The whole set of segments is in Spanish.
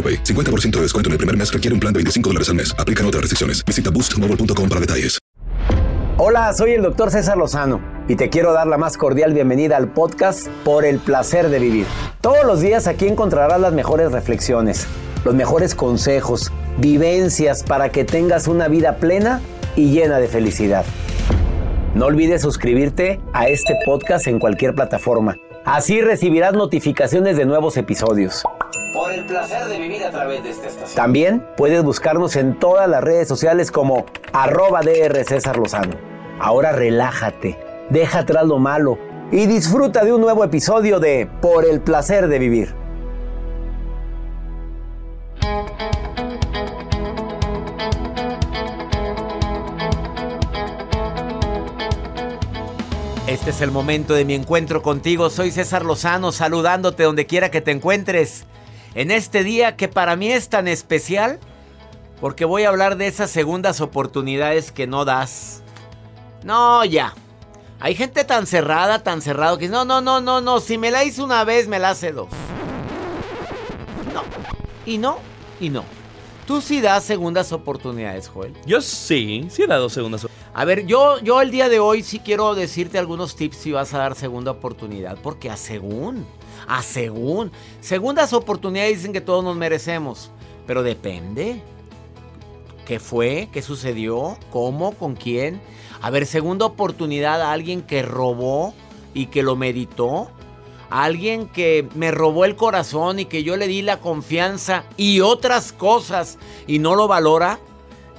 AroPay. 50% de descuento en el primer mes requiere un plan de 25 dólares al mes. Aplican otras restricciones. Visita boostmobile.com para detalles. Hola, soy el doctor César Lozano y te quiero dar la más cordial bienvenida al podcast Por el placer de vivir. Todos los días aquí encontrarás las mejores reflexiones, los mejores consejos, vivencias para que tengas una vida plena y llena de felicidad. No olvides suscribirte a este podcast en cualquier plataforma. Así recibirás notificaciones de nuevos episodios. Por el placer de vivir a través de esta estación. También puedes buscarnos en todas las redes sociales como arroba DR César Lozano. Ahora relájate, deja atrás lo malo y disfruta de un nuevo episodio de Por el placer de vivir. Este es el momento de mi encuentro contigo. Soy César Lozano saludándote donde quiera que te encuentres. En este día que para mí es tan especial porque voy a hablar de esas segundas oportunidades que no das. No, ya. Hay gente tan cerrada, tan cerrado que dice, no, no, no, no, no, si me la hice una vez, me la hace dos. No. Y no, y no. Tú sí das segundas oportunidades, Joel. Yo sí, sí he dado segundas oportunidades. A ver, yo, yo el día de hoy sí quiero decirte algunos tips si vas a dar segunda oportunidad, porque a según, a según, segundas oportunidades dicen que todos nos merecemos, pero depende. ¿Qué fue? ¿Qué sucedió? ¿Cómo? ¿Con quién? A ver, segunda oportunidad a alguien que robó y que lo meditó. Alguien que me robó el corazón y que yo le di la confianza y otras cosas y no lo valora.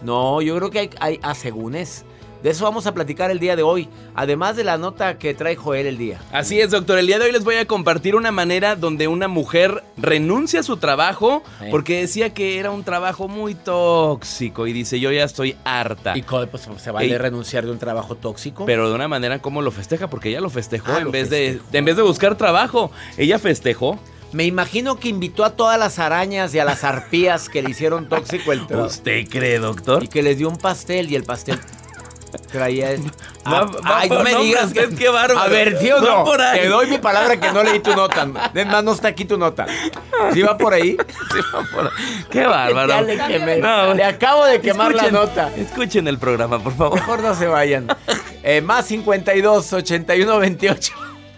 No, yo creo que hay, hay asegúnes. De eso vamos a platicar el día de hoy, además de la nota que trae Joel el día. Así es, doctor. El día de hoy les voy a compartir una manera donde una mujer renuncia a su trabajo Sí. porque decía que era un trabajo muy tóxico y dice, yo ya estoy harta. ¿Y cómo, pues, se vale Ey. renunciar de un trabajo tóxico? Pero de una manera como lo festeja, porque ella lo festejó, Ah, en, lo vez festejó. De, en vez de buscar trabajo. Ella festejó. Me imagino que invitó a todas las arañas y a las arpías que le hicieron tóxico el trabajo. ¿Usted cree, doctor? Y que les dio un pastel y el pastel traía... Ah, Va- va ay, no por me digas usted, qué bárbaro. A ver, ¿sí o Va no? por ahí. Te doy mi palabra que no leí tu nota. Es más, no está aquí tu nota. ¿Sí va por ahí? Qué bárbaro. Ya le quemé. No. Le acabo de quemar Escuchen- la nota. Escuchen el programa, por favor. Mejor no se vayan. Eh, más 52 81 28.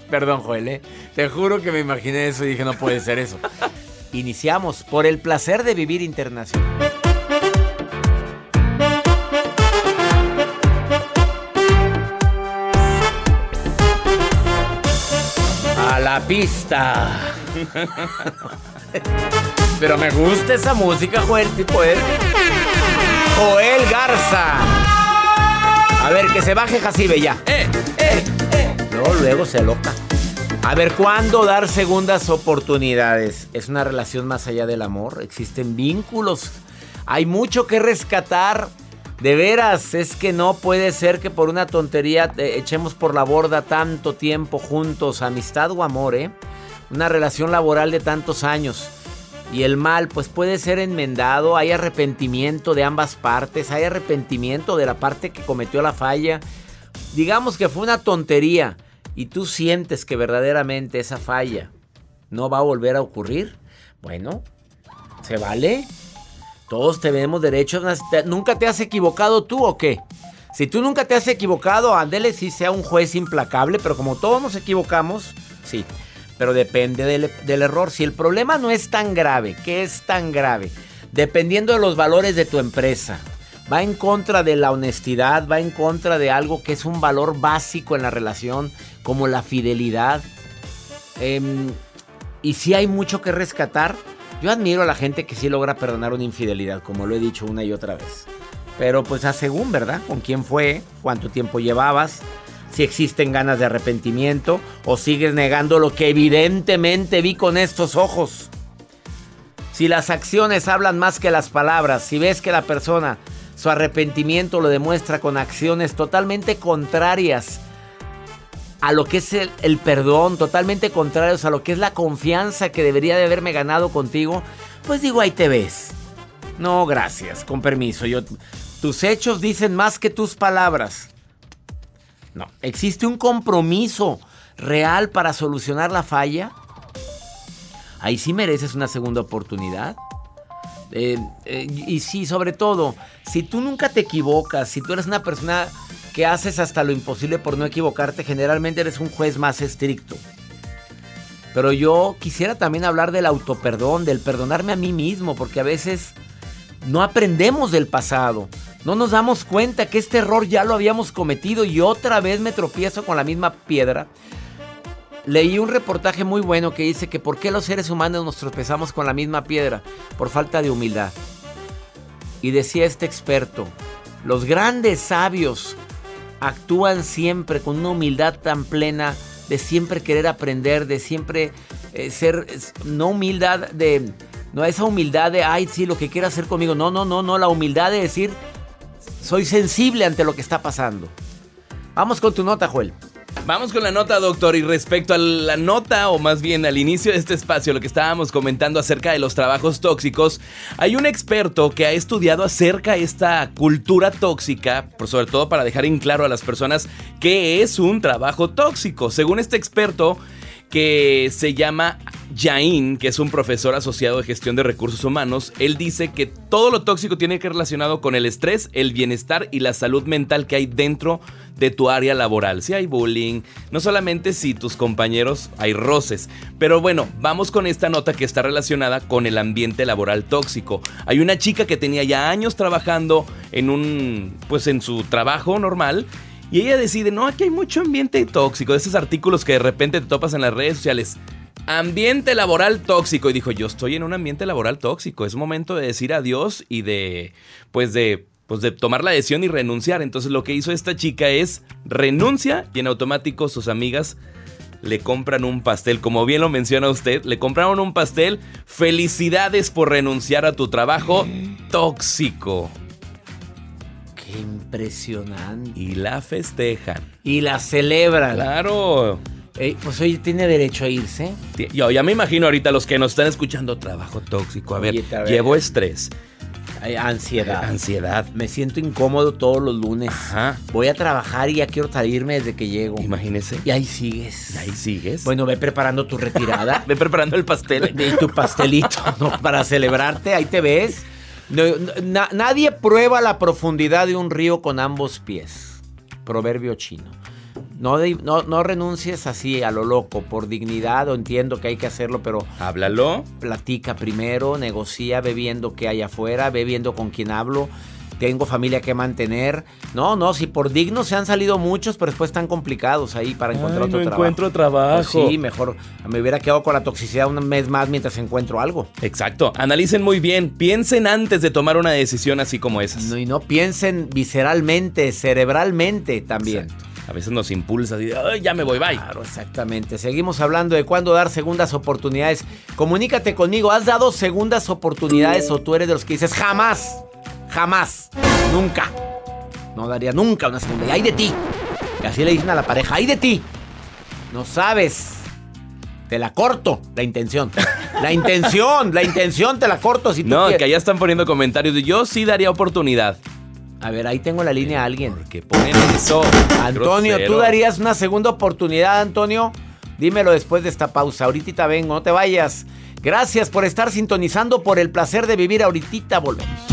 Perdón, Joel, ¿eh? Te juro que me imaginé eso y dije, no puede ser eso. Iniciamos por el placer de vivir internacional. La pista. Pero me gusta esa música, Joel, tipo él. Joel Garza. A ver, que se baje Jacibe ya. ¡Eh! ¡Eh! ¡Eh! Luego, luego se loca. A ver, ¿cuándo dar segundas oportunidades? ¿Es una relación más allá del amor? ¿Existen vínculos? Hay mucho que rescatar. De veras, es que no puede ser que por una tontería eh, echemos por la borda tanto tiempo juntos, amistad o amor, ¿eh? Una relación laboral de tantos años. Y el mal, pues puede ser enmendado, hay arrepentimiento de ambas partes, hay arrepentimiento de la parte que cometió la falla. Digamos que fue una tontería y tú sientes que verdaderamente esa falla no va a volver a ocurrir. Bueno, ¿se vale? Todos tenemos derechos. ¿Te- ¿Nunca te has equivocado tú o qué? Si tú nunca te has equivocado, ándele si sea un juez implacable, pero como todos nos equivocamos, sí. Pero depende del, del error. Si el problema no es tan grave, ¿qué es tan grave? Dependiendo de los valores de tu empresa va en contra de la honestidad, va en contra de algo que es un valor básico en la relación, como la fidelidad. Em, y si hay mucho que rescatar. Yo admiro a la gente que sí logra perdonar una infidelidad, como lo he dicho una y otra vez. Pero pues a según, ¿verdad? ¿Con quién fue? ¿Cuánto tiempo llevabas? Si existen ganas de arrepentimiento o sigues negando lo que evidentemente vi con estos ojos. Si las acciones hablan más que las palabras, si ves que la persona su arrepentimiento lo demuestra con acciones totalmente contrarias a lo que es el, perdón, totalmente contrarios a lo que es la confianza que debería de haberme ganado contigo, pues digo, ahí te ves. No, gracias, con permiso. Yo, tus hechos dicen más que tus palabras. No, existe un compromiso real para solucionar la falla. Ahí sí mereces una segunda oportunidad. Eh, eh, y sí, sobre todo, si tú nunca te equivocas, si tú eres una persona que haces hasta lo imposible por no equivocarte, generalmente eres un juez más estricto. Pero yo quisiera también hablar del autoperdón, del perdonarme a mí mismo, porque a veces no aprendemos del pasado. No nos damos cuenta que este error ya lo habíamos cometido y otra vez me tropiezo con la misma piedra. Leí un reportaje muy bueno que dice que por qué los seres humanos nos tropezamos con la misma piedra, por falta de humildad. Y decía este experto, los grandes sabios actúan siempre con una humildad tan plena de siempre querer aprender, de siempre eh, ser, no humildad de, no esa humildad de, ay, sí, lo que quiera hacer conmigo. No, no, no, no, la humildad de decir, soy sensible ante lo que está pasando. Vamos con tu nota, Joel. Vamos con la nota, doctor. Y respecto a la nota, o más bien al inicio de este espacio, lo que estábamos comentando acerca de los trabajos tóxicos, hay un experto que ha estudiado acerca de esta cultura tóxica, sobre todo para dejar en claro a las personas qué es un trabajo tóxico. Según este experto, que se llama Jain, que es un profesor asociado de gestión de recursos humanos, él dice que todo lo tóxico tiene que relacionado con el estrés, el bienestar y la salud mental que hay dentro de tu área laboral. Si hay bullying, no solamente si tus compañeros hay roces, pero bueno, vamos con esta nota que está relacionada con el ambiente laboral tóxico. Hay una chica que tenía ya años trabajando en un pues en su trabajo normal y ella decide, no, aquí hay mucho ambiente tóxico, de esos artículos que de repente te topas en las redes sociales. Ambiente laboral tóxico. Y dijo, yo estoy en un ambiente laboral tóxico. Es momento de decir adiós y de, pues de, pues de tomar la decisión y renunciar. Entonces lo que hizo esta chica es renuncia y en automático sus amigas le compran un pastel. Como bien lo menciona usted, le compraron un pastel. Felicidades por renunciar a tu trabajo tóxico impresionante. Y la festejan. Y la celebran. Claro. pues hoy tiene derecho a irse. Yo ya me imagino ahorita los que nos están escuchando trabajo tóxico. A ver, llevo estrés. ansiedad. ansiedad. Me siento incómodo todos los lunes. Ajá. Voy a trabajar y ya quiero salirme desde que llego. Imagínese. Y ahí sigues. ahí sigues. Bueno, ve preparando tu retirada. ve preparando el pastel. Y tu pastelito, ¿no? Para celebrarte. Ahí te ves nadie prueba la profundidad de un río con ambos pies. Proverbio chino. No, no, renuncies así a lo loco, por dignidad, o entiendo que hay que hacerlo, pero... Háblalo. Platica primero, negocia, ve viendo qué hay afuera, ve viendo con quién hablo tengo familia que mantener. No, no, si por dignos se han salido muchos, pero después están complicados ahí para encontrar otro no trabajo. encuentro trabajo. Pues sí, mejor me hubiera quedado con la toxicidad un mes más mientras encuentro algo. Exacto. Analicen muy bien, piensen antes de tomar una decisión así como esas. No, y no piensen visceralmente, cerebralmente también. A veces nos impulsa y Ay, ya me voy, bye. Claro, exactamente. Seguimos hablando de cuándo dar segundas oportunidades. Comunícate conmigo. ¿Has dado segundas oportunidades o tú eres de los que dices jamás? Jamás. Nunca. No daría nunca una segunda. Y hay de ti. Y así le dicen a la pareja, hay de ti. No sabes. Te la corto, la intención. La intención, la intención te la corto si tú No, que allá están poniendo comentarios de yo sí daría oportunidad. A ver, ahí tengo la línea a alguien. Que ponen eso. Antonio, ¿tú darías una segunda oportunidad, Antonio? Dímelo después de esta pausa. Ahorita vengo, no te vayas. Gracias por estar sintonizando por el placer de vivir. Ahorita volvemos.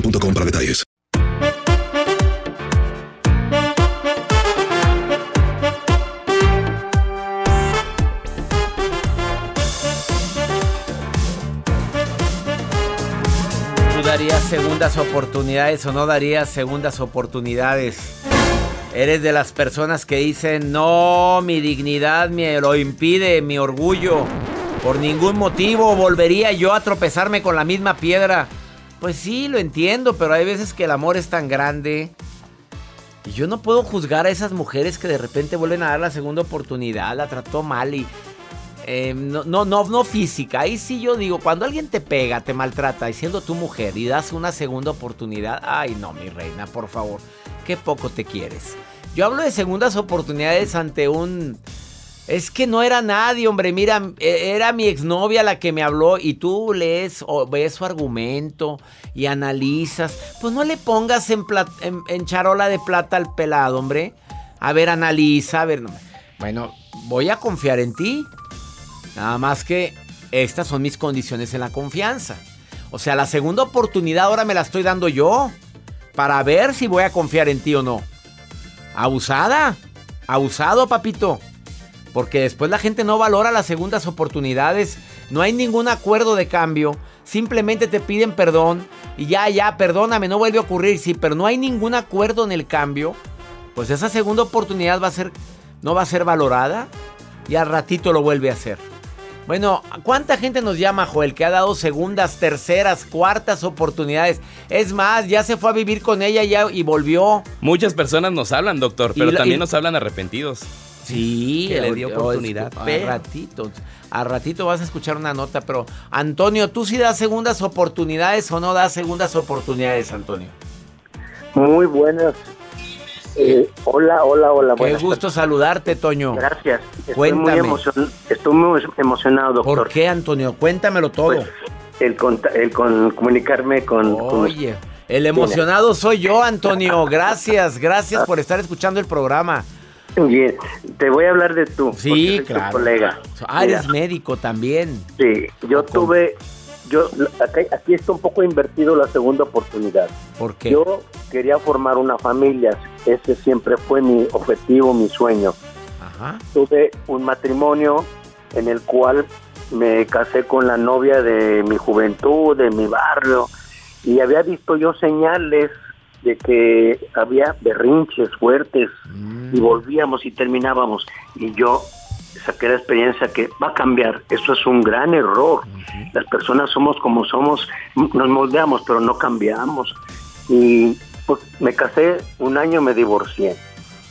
boostmobile.com para detalles. ¿Tú darías segundas oportunidades o no darías segundas oportunidades? Eres de las personas que dicen, no, mi dignidad me lo impide, mi orgullo. Por ningún motivo volvería yo a tropezarme con la misma piedra. Pues sí, lo entiendo, pero hay veces que el amor es tan grande. Y yo no puedo juzgar a esas mujeres que de repente vuelven a dar la segunda oportunidad, la trató mal y... eh, no, no, no, física. Ahí sí yo digo, cuando alguien te pega, te maltrata, y siendo tu mujer y das una segunda oportunidad, ay no, mi reina, por favor, qué poco te quieres. Yo hablo de segundas oportunidades ante un... Es que no era nadie, hombre. Mira, e- era mi exnovia la que me habló y tú lees o ves su argumento y analizas. Pues no le pongas en, charola de plata al pelado, hombre. A ver, analiza, a ver. no- Bueno, voy a confiar en ti. Nada más que estas son mis condiciones en la confianza. O sea, la segunda oportunidad ahora me la estoy dando yo. Para ver si voy a confiar en ti o no. Abusada. Abusado, papito. Porque después la gente no valora las segundas oportunidades. No hay ningún acuerdo de cambio. Simplemente te piden perdón. Y ya, ya, perdóname, no vuelve a ocurrir. Sí, pero no hay ningún acuerdo en el cambio. Pues esa segunda oportunidad va a ser. No va a ser valorada. Y al ratito lo vuelve a hacer. Bueno, ¿cuánta gente nos llama, Joel, que ha dado segundas, terceras, cuartas oportunidades? Es más, ya se fue a vivir con ella ya, y volvió. Muchas personas nos hablan, doctor, pero también y- nos hablan arrepentidos. Sí, Que le dio oportunidad, A pero- ratito. A ratito vas a escuchar una nota, pero Antonio, ¿tú sí das segundas oportunidades o no das segundas oportunidades, Antonio? Muy buenas. Eh, hola, hola, hola. Qué buenas gusto saludarte, Toño. Gracias. Estoy Cuéntame. muy, emocion- estoy muy emocionado, doctor. ¿Por qué, Antonio? Cuéntamelo todo. Pues, el, conta- el con comunicarme con, con- Oye, el emocionado soy yo, Antonio. Gracias, gracias por estar escuchando el programa. Bien, te voy a hablar de tú. Sí, porque soy tu claro. colega. Ah, eres médico también. Sí, yo tuve, yo aquí, aquí está un poco invertido la segunda oportunidad. ¿Por qué? Yo quería formar una familia, ese siempre fue mi objetivo, mi sueño. Ajá. tuve un matrimonio en el cual me casé con la novia de mi juventud, de mi barrio, y había visto yo señales de que había berrinches fuertes Mm. y volvíamos y terminábamos. Y yo saqué la experiencia que va a cambiar. Eso es un gran error. Las personas somos como somos, nos moldeamos, pero no cambiamos. Y pues me casé, un año me divorcié.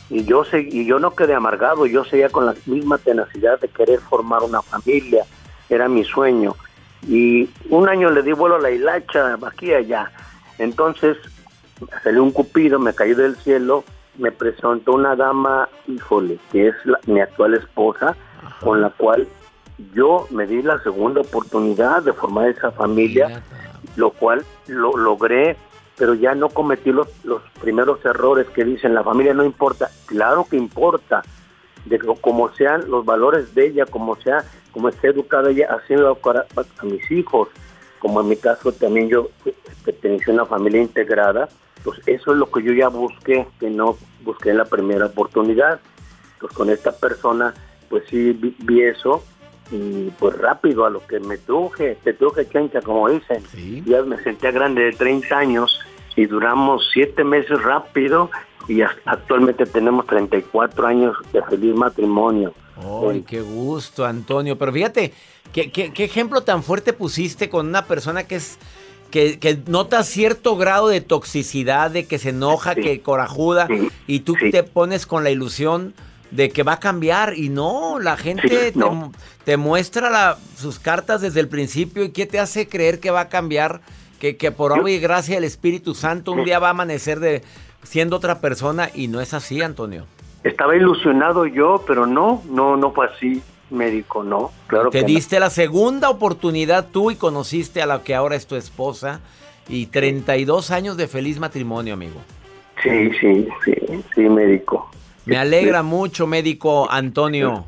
Y yo, seg- y yo no quedé amargado, yo seguía con la misma tenacidad de querer formar una familia, era mi sueño. Y un año le di vuelo a la hilacha, aquí y allá. Entonces salió un cupido, me cayó del cielo, me presentó una dama, híjole, que es la- mi actual esposa, con la cual yo me di la segunda oportunidad de formar esa familia, Mira, lo cual lo logré, pero ya no cometí los, los primeros errores que dicen la familia no importa. Claro que importa, de como sean los valores de ella, como sea, como esté educada ella, así me a educar a, a mis hijos, como en mi caso también yo pertenecí a una familia integrada, eso es lo que yo ya busqué, que no busqué en la primera oportunidad. Pues con esta persona, pues sí vi, vi eso y pues rápido a lo que me truje, te truje chancha como dicen. Sí. Ya me sentía grande de 30 años y duramos siete meses rápido y actualmente tenemos 34 años de feliz matrimonio. Ay, qué gusto, Antonio. Pero fíjate, ¿qué, qué, qué ejemplo tan fuerte pusiste con una persona que es que, que nota cierto grado de toxicidad, de que se enoja, Sí. que corajuda, Sí, y tú sí. te pones con la ilusión de que va a cambiar y no, la gente te, muestra la- sus cartas desde el principio y qué te hace creer que va a cambiar, que, que por obra y gracia del Espíritu Santo un día va a amanecer de siendo otra persona y no es así, Antonio. Estaba ilusionado yo, pero no, no, no fue así, médico, no. Claro Te que no. diste la segunda oportunidad tú y conociste a la que ahora es tu esposa y 32 años de feliz matrimonio, amigo. Sí, sí, sí, sí, médico. Me alegra mucho, médico Antonio.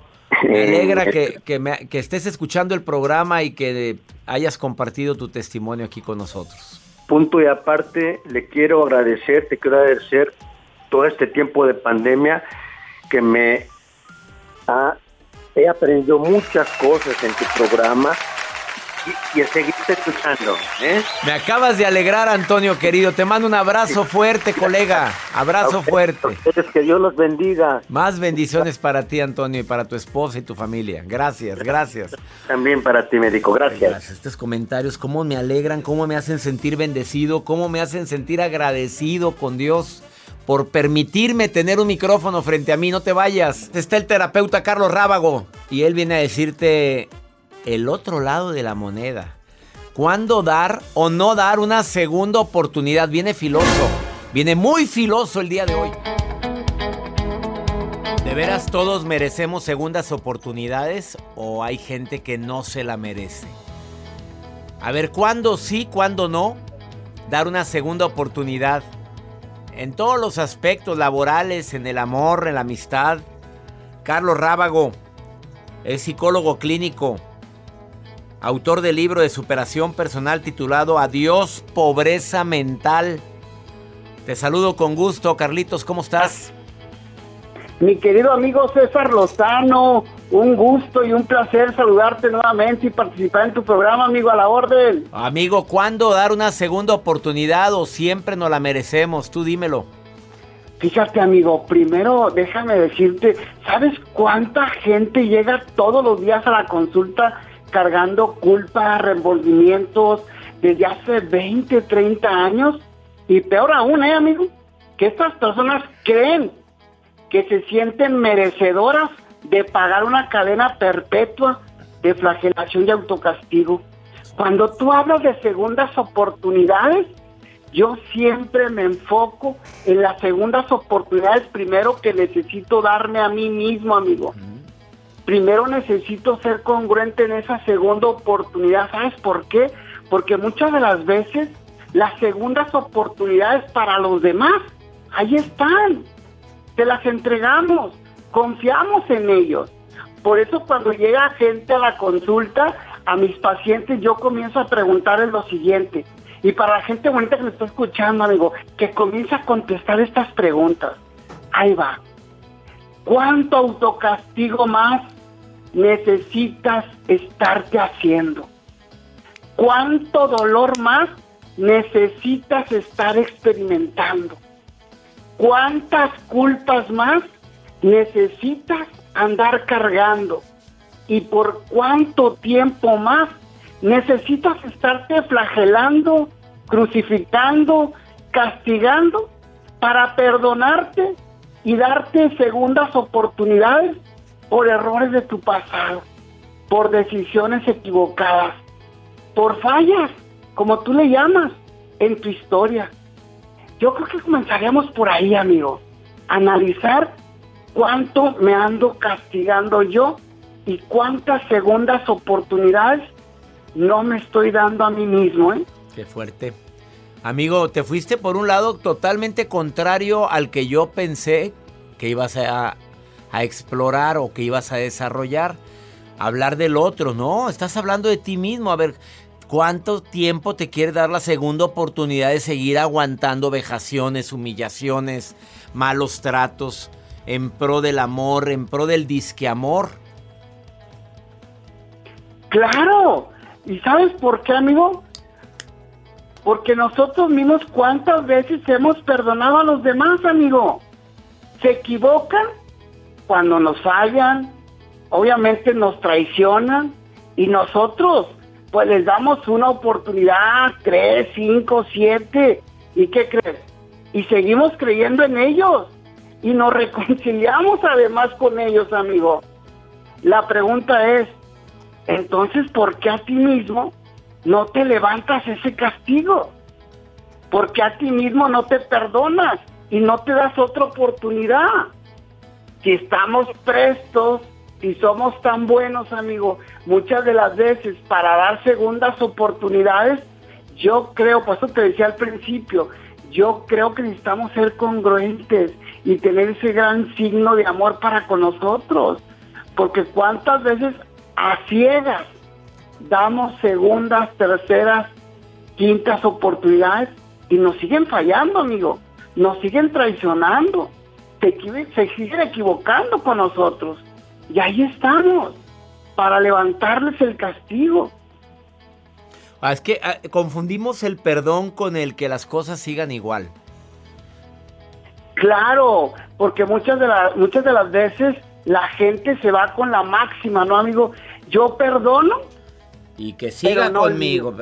Me alegra que, que me- que estés escuchando el programa y que hayas compartido tu testimonio aquí con nosotros. Punto y aparte, le quiero agradecer, te quiero agradecer todo este tiempo de pandemia que me ha, he aprendido muchas cosas en tu programa y, y a seguirte escuchando. ¿eh? Me acabas de alegrar, Antonio querido. Te mando un abrazo fuerte, colega. Abrazo fuerte. Ustedes, que Dios los bendiga. Más bendiciones para ti, Antonio, y para tu esposa y tu familia. Gracias, gracias. También para ti, médico. Gracias. Gracias. Estos comentarios, cómo me alegran, cómo me hacen sentir bendecido, cómo me hacen sentir agradecido con Dios por permitirme tener un micrófono frente a mí. No te vayas. Está el terapeuta Carlos Rábago y él viene a decirte el otro lado de la moneda. ¿Cuándo dar o no dar una segunda oportunidad? Viene filoso. Viene muy filoso el día de hoy. ¿De veras todos merecemos segundas oportunidades o hay gente que no se la merece? A ver, ¿cuándo sí, cuándo no? Dar una segunda oportunidad. En todos los aspectos laborales, en el amor, en la amistad. Carlos Rábago es psicólogo clínico, autor del libro de superación personal titulado Adiós, pobreza mental. Te saludo con gusto, Carlitos, ¿cómo estás? Mi querido amigo César Lozano, un gusto y un placer saludarte nuevamente y participar en tu programa, amigo, a la orden. Amigo, ¿cuándo dar una segunda oportunidad o siempre nos la merecemos? Tú dímelo. Fíjate, amigo, primero déjame decirte, ¿sabes cuánta gente llega todos los días a la consulta cargando culpas, remordimientos desde hace 20, 30 años? Y peor aún, ¿eh, amigo? Que estas personas creen que se sienten merecedoras de pagar una cadena perpetua de flagelación y autocastigo. Cuando tú hablas de segundas oportunidades, yo siempre me enfoco en las segundas oportunidades primero que necesito darme a mí mismo, amigo. Primero necesito ser congruente en esa segunda oportunidad. ¿Sabes por qué? Porque muchas de las veces las segundas oportunidades para los demás, ahí están. Te las entregamos, confiamos en ellos. Por eso cuando llega gente a la consulta, a mis pacientes yo comienzo a preguntarles lo siguiente. Y para la gente bonita que me está escuchando, amigo, que comienza a contestar estas preguntas. Ahí va. ¿Cuánto autocastigo más necesitas estarte haciendo? ¿Cuánto dolor más necesitas estar experimentando? ¿Cuántas culpas más necesitas andar cargando? ¿Y por cuánto tiempo más necesitas estarte flagelando, crucificando, castigando para perdonarte y darte segundas oportunidades por errores de tu pasado, por decisiones equivocadas, por fallas, como tú le llamas, en tu historia? Yo creo que comenzaríamos por ahí, amigo. Analizar cuánto me ando castigando yo y cuántas segundas oportunidades no me estoy dando a mí mismo, ¿eh? Qué fuerte. Amigo, te fuiste por un lado totalmente contrario al que yo pensé que ibas a, a explorar o que ibas a desarrollar. Hablar del otro, no, estás hablando de ti mismo. A ver, ¿cuánto tiempo te quiere dar la segunda oportunidad de seguir aguantando vejaciones, humillaciones, malos tratos en pro del amor, en pro del disqueamor? Claro. ¿Y sabes por qué, amigo? Porque nosotros mismos cuántas veces hemos perdonado a los demás, amigo. Se equivocan cuando nos fallan, obviamente nos traicionan y nosotros pues les damos una oportunidad, tres, cinco, siete, ¿y qué crees? Y seguimos creyendo en ellos y nos reconciliamos además con ellos, amigo. La pregunta es, entonces, ¿por qué a ti mismo no te levantas ese castigo? ¿Por qué a ti mismo no te perdonas y no te das otra oportunidad? Si estamos prestos, si somos tan buenos, amigo, muchas de las veces para dar segundas oportunidades, yo creo, por eso te decía al principio, yo creo que necesitamos ser congruentes y tener ese gran signo de amor para con nosotros. Porque cuántas veces a ciegas damos segundas, terceras, quintas oportunidades y nos siguen fallando, amigo. Nos siguen traicionando. Se, siguen equivocando con nosotros. Y ahí estamos, para levantarles el castigo. Ah, es que ah, confundimos el perdón con el que las cosas sigan igual. Claro, porque muchas de, las muchas de las veces la gente se va con la máxima, ¿no, amigo? Yo perdono. Y que siga conmigo.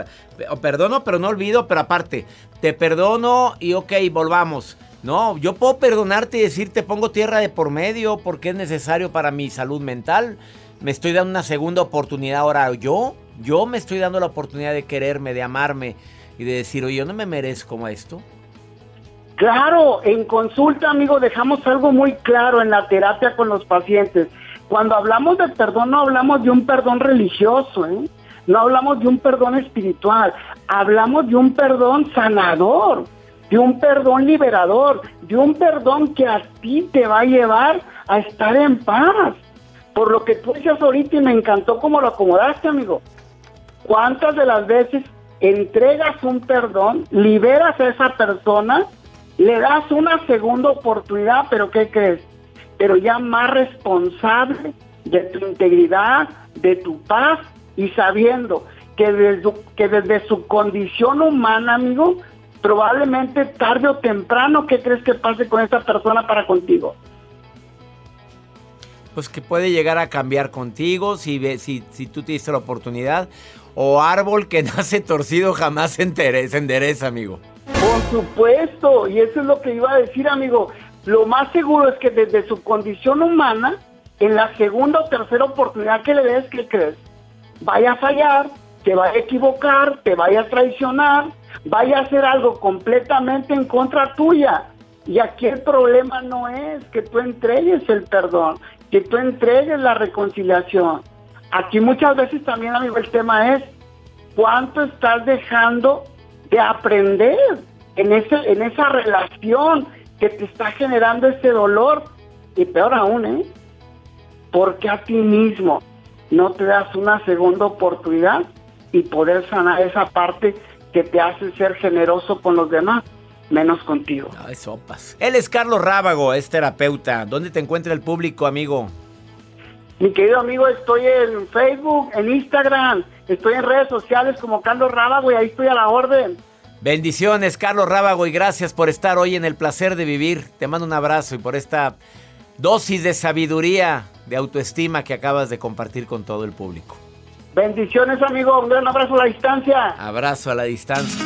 Perdono, pero no olvido, pero aparte, te perdono y ok, volvamos. No, yo puedo perdonarte y decirte pongo tierra de por medio porque es necesario para mi salud mental. Me estoy dando una segunda oportunidad ahora yo. Yo me estoy dando la oportunidad de quererme, de amarme y de decir, oye, yo no me merezco esto. Claro, en consulta, amigo, dejamos algo muy claro en la terapia con los pacientes. Cuando hablamos de perdón, no hablamos de un perdón religioso, ¿eh? no hablamos de un perdón espiritual, hablamos de un perdón sanador, de un perdón liberador, de un perdón que a ti te va a llevar a estar en paz. Por lo que tú dices ahorita y me encantó cómo lo acomodaste, amigo. ¿Cuántas de las veces entregas un perdón, liberas a esa persona, le das una segunda oportunidad, pero ¿qué crees? Pero ya más responsable de tu integridad, de tu paz y sabiendo que desde, que desde su condición humana, amigo, probablemente tarde o temprano, ¿qué crees que pase con esa persona para contigo? Pues que puede llegar a cambiar contigo si, si, si tú te diste la oportunidad o árbol que nace torcido jamás se endereza, amigo. Por supuesto, y eso es lo que iba a decir, amigo. Lo más seguro es que desde su condición humana, en la segunda o tercera oportunidad que le des, ¿qué crees? Vaya a fallar, te vaya a equivocar, te vaya a traicionar, vaya a hacer algo completamente en contra tuya. Y aquí el problema no es que tú entregues el perdón, que tú entregues la reconciliación. Aquí muchas veces también, amigo, el tema es cuánto estás dejando de aprender en, ese, en esa relación que te está generando ese dolor. Y peor aún, ¿eh? Porque a ti mismo no te das una segunda oportunidad y poder sanar esa parte que te hace ser generoso con los demás, menos contigo. Ay, sopas. Él es Carlos Rábago, es terapeuta. ¿Dónde te encuentra el público, amigo? Mi querido amigo, estoy en Facebook, en Instagram, estoy en redes sociales como Carlos Rábago y ahí estoy a la orden. Bendiciones, Carlos Rábago, y gracias por estar hoy en el placer de vivir. Te mando un abrazo y por esta dosis de sabiduría, de autoestima que acabas de compartir con todo el público. Bendiciones, amigo. Un gran abrazo a la distancia. Abrazo a la distancia.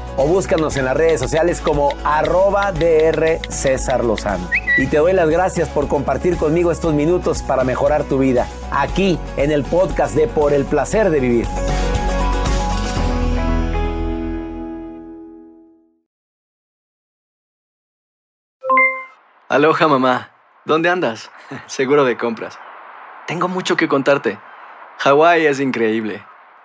o búscanos en las redes sociales como arroba DR César Lozano. Y te doy las gracias por compartir conmigo estos minutos para mejorar tu vida, aquí en el podcast de Por el Placer de Vivir. Aloha mamá, ¿dónde andas? Seguro de compras. Tengo mucho que contarte. Hawái es increíble.